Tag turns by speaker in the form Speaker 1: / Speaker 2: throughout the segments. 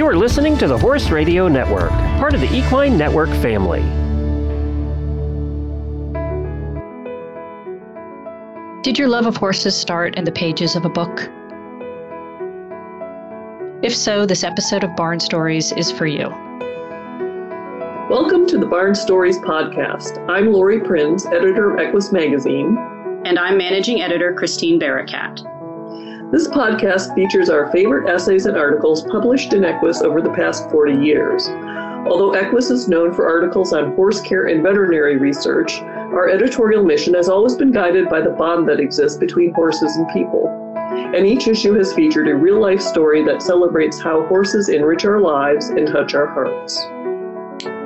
Speaker 1: You are listening to the Horse Radio Network, part of the Equine Network family.
Speaker 2: Did your love of horses start in the pages of a book? If so, this episode of Barn Stories is for you.
Speaker 3: Welcome to the Barn Stories podcast. I'm Laurie Prinz, editor of Equus Magazine.
Speaker 4: And I'm managing editor Christine Barakat.
Speaker 3: This podcast features our favorite essays and articles published in Equus over the past 40 years. Although Equus is known for articles on horse care and veterinary research, our editorial mission has always been guided by the bond that exists between horses and people. And each issue has featured a real life story that celebrates how horses enrich our lives and touch our hearts.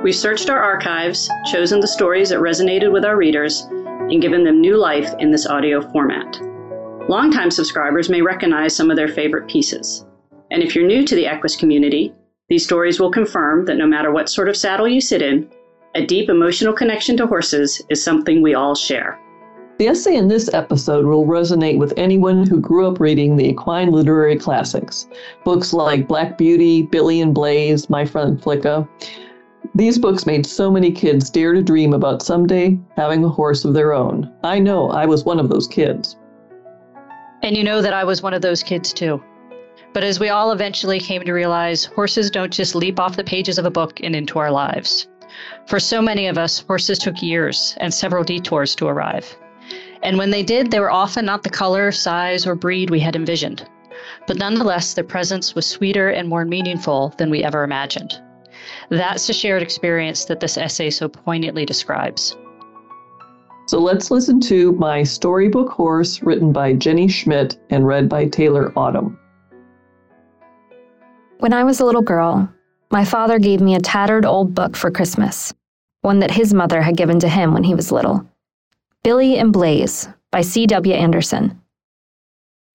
Speaker 4: We've searched our archives, chosen the stories that resonated with our readers, and given them new life in this audio format. Longtime subscribers may recognize some of their favorite pieces. And if you're new to the Equus community, these stories will confirm that no matter what sort of saddle you sit in, a deep emotional connection to horses is something we all share.
Speaker 3: The essay in this episode will resonate with anyone who grew up reading the equine literary classics, books like Black Beauty, Billy and Blaze, My Friend Flicka. These books made so many kids dare to dream about someday having a horse of their own. I know I was one of those kids.
Speaker 2: And you know that I was one of those kids too. But as we all eventually came to realize, horses don't just leap off the pages of a book and into our lives. For so many of us, horses took years and several detours to arrive. And when they did, they were often not the color, size, or breed we had envisioned. But nonetheless, their presence was sweeter and more meaningful than we ever imagined. That's the shared experience that this essay so poignantly describes.
Speaker 3: So let's listen to My Storybook Horse, written by Jenny Schmidt and read by Taylor Autumn.
Speaker 5: When I was a little girl, my father gave me a tattered old book for Christmas, one that his mother had given to him when he was little Billy and Blaze by C.W. Anderson.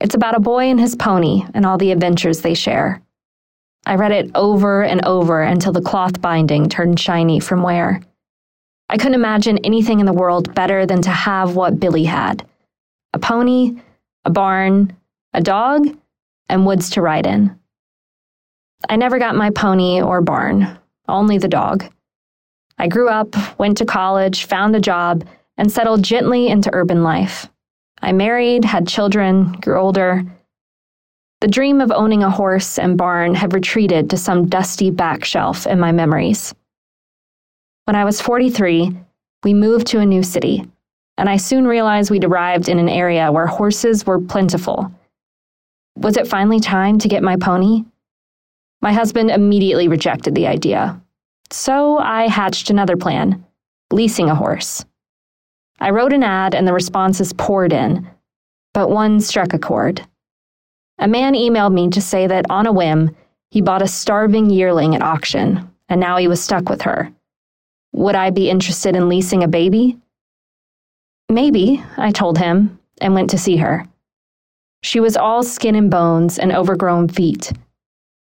Speaker 5: It's about a boy and his pony and all the adventures they share. I read it over and over until the cloth binding turned shiny from wear. I couldn't imagine anything in the world better than to have what Billy had a pony, a barn, a dog, and woods to ride in. I never got my pony or barn, only the dog. I grew up, went to college, found a job, and settled gently into urban life. I married, had children, grew older. The dream of owning a horse and barn had retreated to some dusty back shelf in my memories. When I was 43, we moved to a new city, and I soon realized we'd arrived in an area where horses were plentiful. Was it finally time to get my pony? My husband immediately rejected the idea. So I hatched another plan leasing a horse. I wrote an ad and the responses poured in, but one struck a chord. A man emailed me to say that on a whim, he bought a starving yearling at auction, and now he was stuck with her. Would I be interested in leasing a baby? Maybe, I told him, and went to see her. She was all skin and bones and overgrown feet.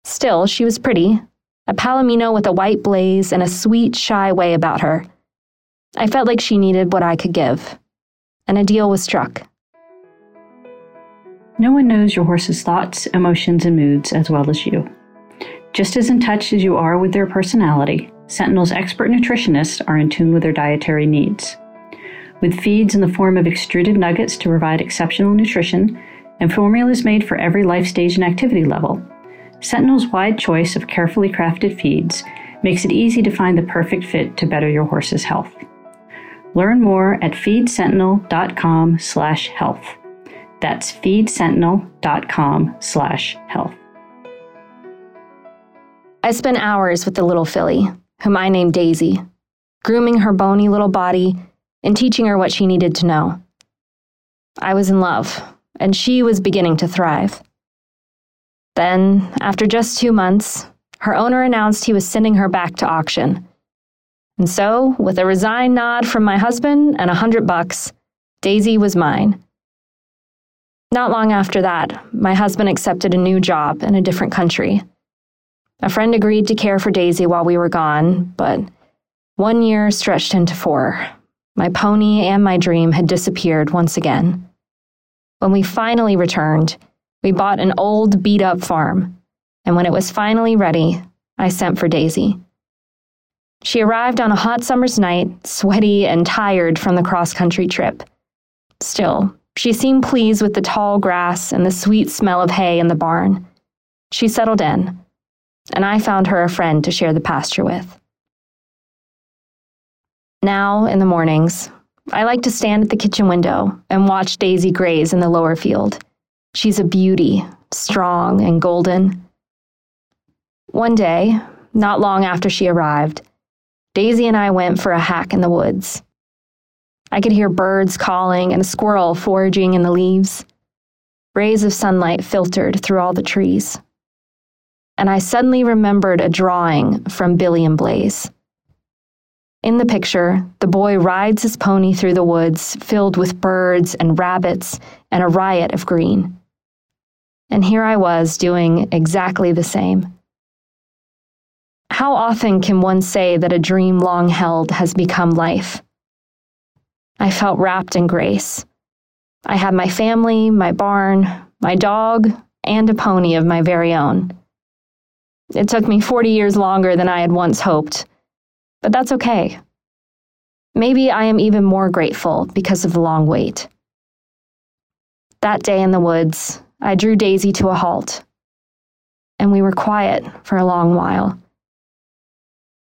Speaker 5: Still, she was pretty, a palomino with a white blaze and a sweet, shy way about her. I felt like she needed what I could give, and a deal was struck.
Speaker 6: No one knows your horse's thoughts, emotions, and moods as well as you. Just as in touch as you are with their personality, Sentinel's expert nutritionists are in tune with their dietary needs. With feeds in the form of extruded nuggets to provide exceptional nutrition and formulas made for every life stage and activity level, Sentinel's wide choice of carefully crafted feeds makes it easy to find the perfect fit to better your horse's health. Learn more at feedsentinel.com/health. That's feedsentinel.com/health.
Speaker 5: I spent hours with the little filly, whom I named Daisy, grooming her bony little body and teaching her what she needed to know. I was in love, and she was beginning to thrive. Then, after just two months, her owner announced he was sending her back to auction. And so, with a resigned nod from my husband and a hundred bucks, Daisy was mine. Not long after that, my husband accepted a new job in a different country. A friend agreed to care for Daisy while we were gone, but one year stretched into four. My pony and my dream had disappeared once again. When we finally returned, we bought an old, beat up farm. and when it was finally ready, I sent for Daisy. She arrived on a hot summer's night, sweaty and tired from the cross country trip. Still, she seemed pleased with the tall grass and the sweet smell of hay in the barn. She settled in, and I found her a friend to share the pasture with. Now, in the mornings, I like to stand at the kitchen window and watch Daisy graze in the lower field. She's a beauty, strong and golden. One day, not long after she arrived, Daisy and I went for a hack in the woods. I could hear birds calling and a squirrel foraging in the leaves. Rays of sunlight filtered through all the trees. And I suddenly remembered a drawing from Billy and Blaze. In the picture, the boy rides his pony through the woods filled with birds and rabbits and a riot of green. And here I was doing exactly the same. How often can one say that a dream long held has become life? I felt wrapped in grace. I had my family, my barn, my dog, and a pony of my very own. It took me 40 years longer than I had once hoped but that's okay. Maybe I am even more grateful because of the long wait. That day in the woods, I drew Daisy to a halt, and we were quiet for a long while.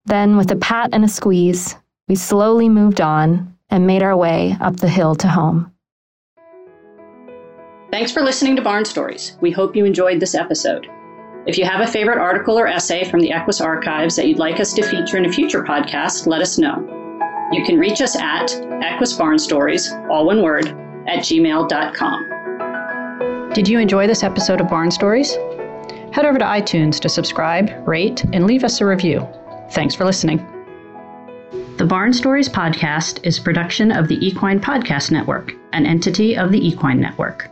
Speaker 5: Then, with a pat and a squeeze, we slowly moved on and made our way up the hill to home.
Speaker 4: Thanks for listening to Barn Stories. We hope you enjoyed this episode. If you have a favorite article or essay from the Equus archives that you'd like us to feature in a future podcast, let us know. You can reach us at Equus Barn Stories, all one word, at gmail.com.
Speaker 2: Did you enjoy this episode of Barn Stories? Head over to iTunes to subscribe, rate, and leave us a review. Thanks for listening.
Speaker 4: The Barn Stories podcast is production of the Equine Podcast Network, an entity of the Equine Network.